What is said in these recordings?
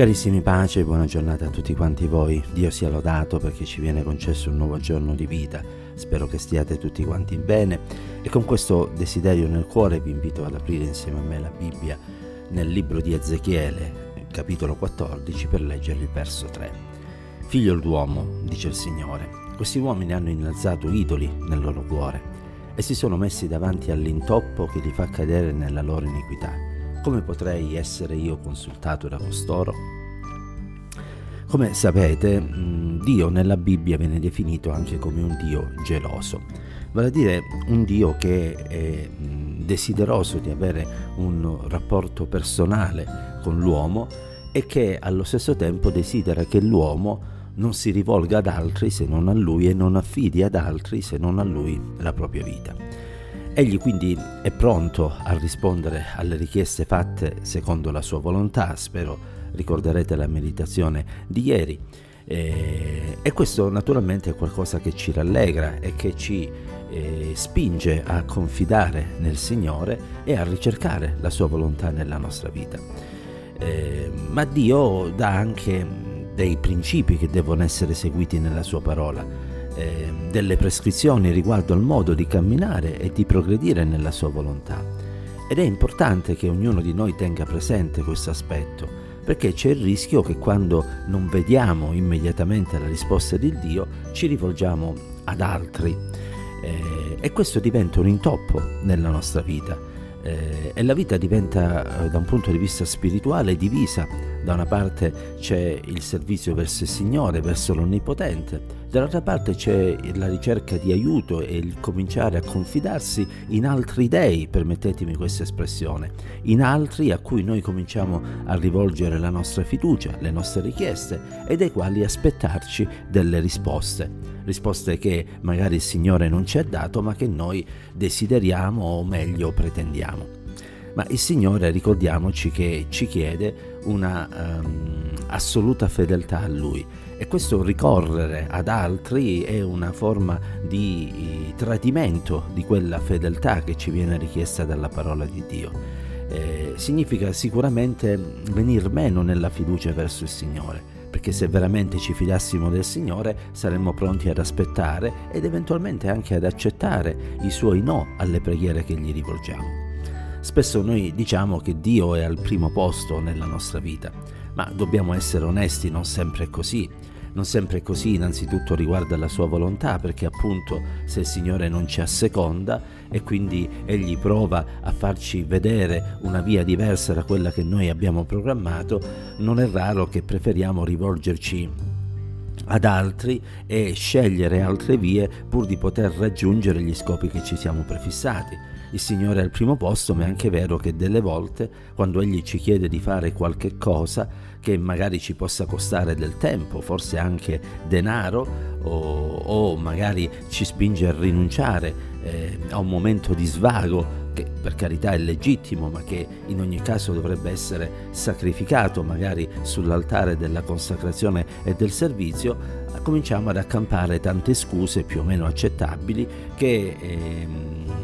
Carissimi pace buona giornata a tutti quanti voi. Dio sia lodato perché ci viene concesso un nuovo giorno di vita. Spero che stiate tutti quanti bene e con questo desiderio nel cuore vi invito ad aprire insieme a me la Bibbia nel libro di Ezechiele, capitolo 14, per leggere il verso 3. Figlio d'uomo, dice il Signore, questi uomini hanno innalzato idoli nel loro cuore e si sono messi davanti all'intoppo che li fa cadere nella loro iniquità come potrei essere io consultato da costoro? Come sapete, Dio nella Bibbia viene definito anche come un Dio geloso, vale a dire un Dio che è desideroso di avere un rapporto personale con l'uomo e che allo stesso tempo desidera che l'uomo non si rivolga ad altri se non a lui e non affidi ad altri se non a lui la propria vita. Egli quindi è pronto a rispondere alle richieste fatte secondo la sua volontà, spero ricorderete la meditazione di ieri. Eh, e questo naturalmente è qualcosa che ci rallegra e che ci eh, spinge a confidare nel Signore e a ricercare la sua volontà nella nostra vita. Eh, ma Dio dà anche dei principi che devono essere seguiti nella sua parola eh, delle prescrizioni riguardo al modo di camminare e di progredire nella sua volontà. Ed è importante che ognuno di noi tenga presente questo aspetto, perché c'è il rischio che quando non vediamo immediatamente la risposta di Dio ci rivolgiamo ad altri eh, e questo diventa un intoppo nella nostra vita eh, e la vita diventa eh, da un punto di vista spirituale divisa. Da una parte c'è il servizio verso il Signore, verso l'Onnipotente, dall'altra parte c'è la ricerca di aiuto e il cominciare a confidarsi in altri dei, permettetemi questa espressione, in altri a cui noi cominciamo a rivolgere la nostra fiducia, le nostre richieste e dai quali aspettarci delle risposte risposte che magari il Signore non ci ha dato ma che noi desideriamo o meglio pretendiamo. Ma il Signore ricordiamoci che ci chiede una um, assoluta fedeltà a Lui e questo ricorrere ad altri è una forma di tradimento di quella fedeltà che ci viene richiesta dalla parola di Dio. Eh, significa sicuramente venir meno nella fiducia verso il Signore perché se veramente ci fidassimo del Signore saremmo pronti ad aspettare ed eventualmente anche ad accettare i suoi no alle preghiere che gli rivolgiamo. Spesso noi diciamo che Dio è al primo posto nella nostra vita, ma dobbiamo essere onesti, non sempre è così. Non sempre è così, innanzitutto riguarda la sua volontà, perché appunto se il Signore non ci asseconda e quindi Egli prova a farci vedere una via diversa da quella che noi abbiamo programmato, non è raro che preferiamo rivolgerci ad altri e scegliere altre vie pur di poter raggiungere gli scopi che ci siamo prefissati il Signore è al primo posto, ma è anche vero che delle volte, quando Egli ci chiede di fare qualche cosa che magari ci possa costare del tempo, forse anche denaro, o, o magari ci spinge a rinunciare eh, a un momento di svago, che per carità è legittimo, ma che in ogni caso dovrebbe essere sacrificato magari sull'altare della consacrazione e del servizio, cominciamo ad accampare tante scuse più o meno accettabili che... Eh,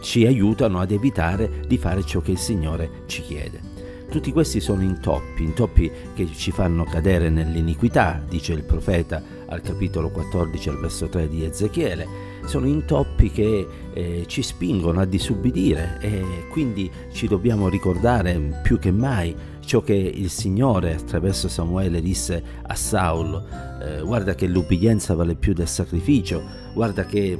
ci aiutano ad evitare di fare ciò che il Signore ci chiede. Tutti questi sono intoppi, intoppi che ci fanno cadere nell'iniquità, dice il profeta al capitolo 14 al verso 3 di Ezechiele. Sono intoppi che eh, ci spingono a disubbidire e quindi ci dobbiamo ricordare più che mai ciò che il Signore attraverso Samuele disse a Saulo. Eh, guarda che l'ubbidienza vale più del sacrificio, guarda che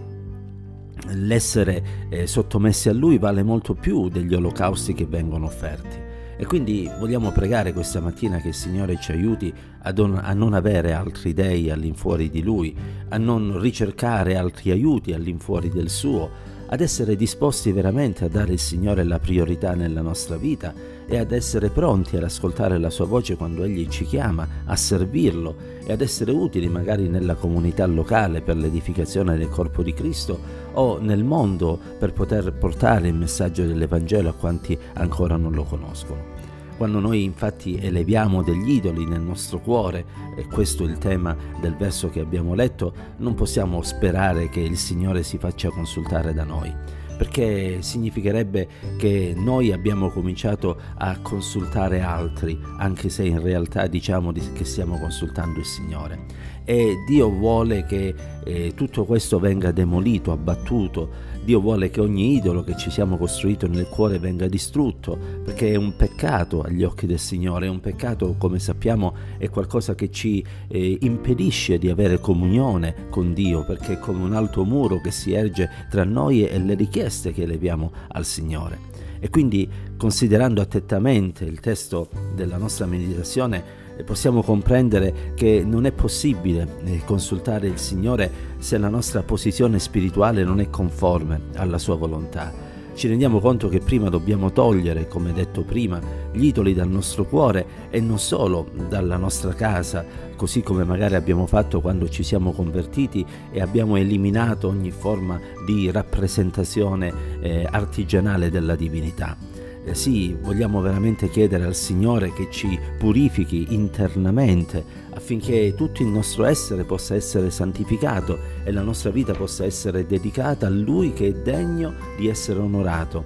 l'essere eh, sottomessi a lui vale molto più degli olocausti che vengono offerti. E quindi vogliamo pregare questa mattina che il Signore ci aiuti a, don, a, non avere altri dei all'infuori di Lui, a non ricercare altri aiuti all'infuori del suo, ad essere disposti veramente a dare il Signore la priorità nella nostra vita e ad essere pronti ad ascoltare la sua voce quando Egli ci chiama, a servirlo e ad essere utili magari nella comunità locale per l'edificazione del corpo di Cristo o nel mondo per poter portare il messaggio dell'Evangelo a quanti ancora non lo conoscono. Quando noi infatti eleviamo degli idoli nel nostro cuore, e questo è il tema del verso che abbiamo letto, non possiamo sperare che il Signore si faccia consultare da noi perché significherebbe che noi abbiamo cominciato a consultare altri, anche se in realtà diciamo che stiamo consultando il Signore. E Dio vuole che eh, tutto questo venga demolito, abbattuto, Dio vuole che ogni idolo che ci siamo costruito nel cuore venga distrutto, perché è un peccato agli occhi del Signore, è un peccato, come sappiamo, è qualcosa che ci eh, impedisce di avere comunione con Dio, perché è come un alto muro che si erge tra noi e le richieste che eleviamo al Signore. E quindi, considerando attentamente il testo della nostra meditazione, possiamo comprendere che non è possibile eh, consultare il Signore se la nostra posizione spirituale non è conforme alla sua volontà. Ci rendiamo conto che prima dobbiamo togliere, come detto prima, gli idoli dal nostro cuore e non solo dalla nostra casa, così come magari abbiamo fatto quando ci siamo convertiti e abbiamo eliminato ogni forma di rappresentazione eh, artigianale della divinità eh, sì, vogliamo veramente chiedere al Signore che ci purifichi internamente affinché tutto il nostro essere possa essere santificato e la nostra vita possa essere dedicata a Lui che è degno di essere onorato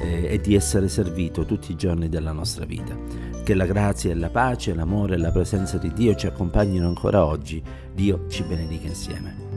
eh, e di essere servito tutti i giorni della nostra vita. Che la grazia e la pace, l'amore e la presenza di Dio ci accompagnino ancora oggi. Dio ci benedica insieme.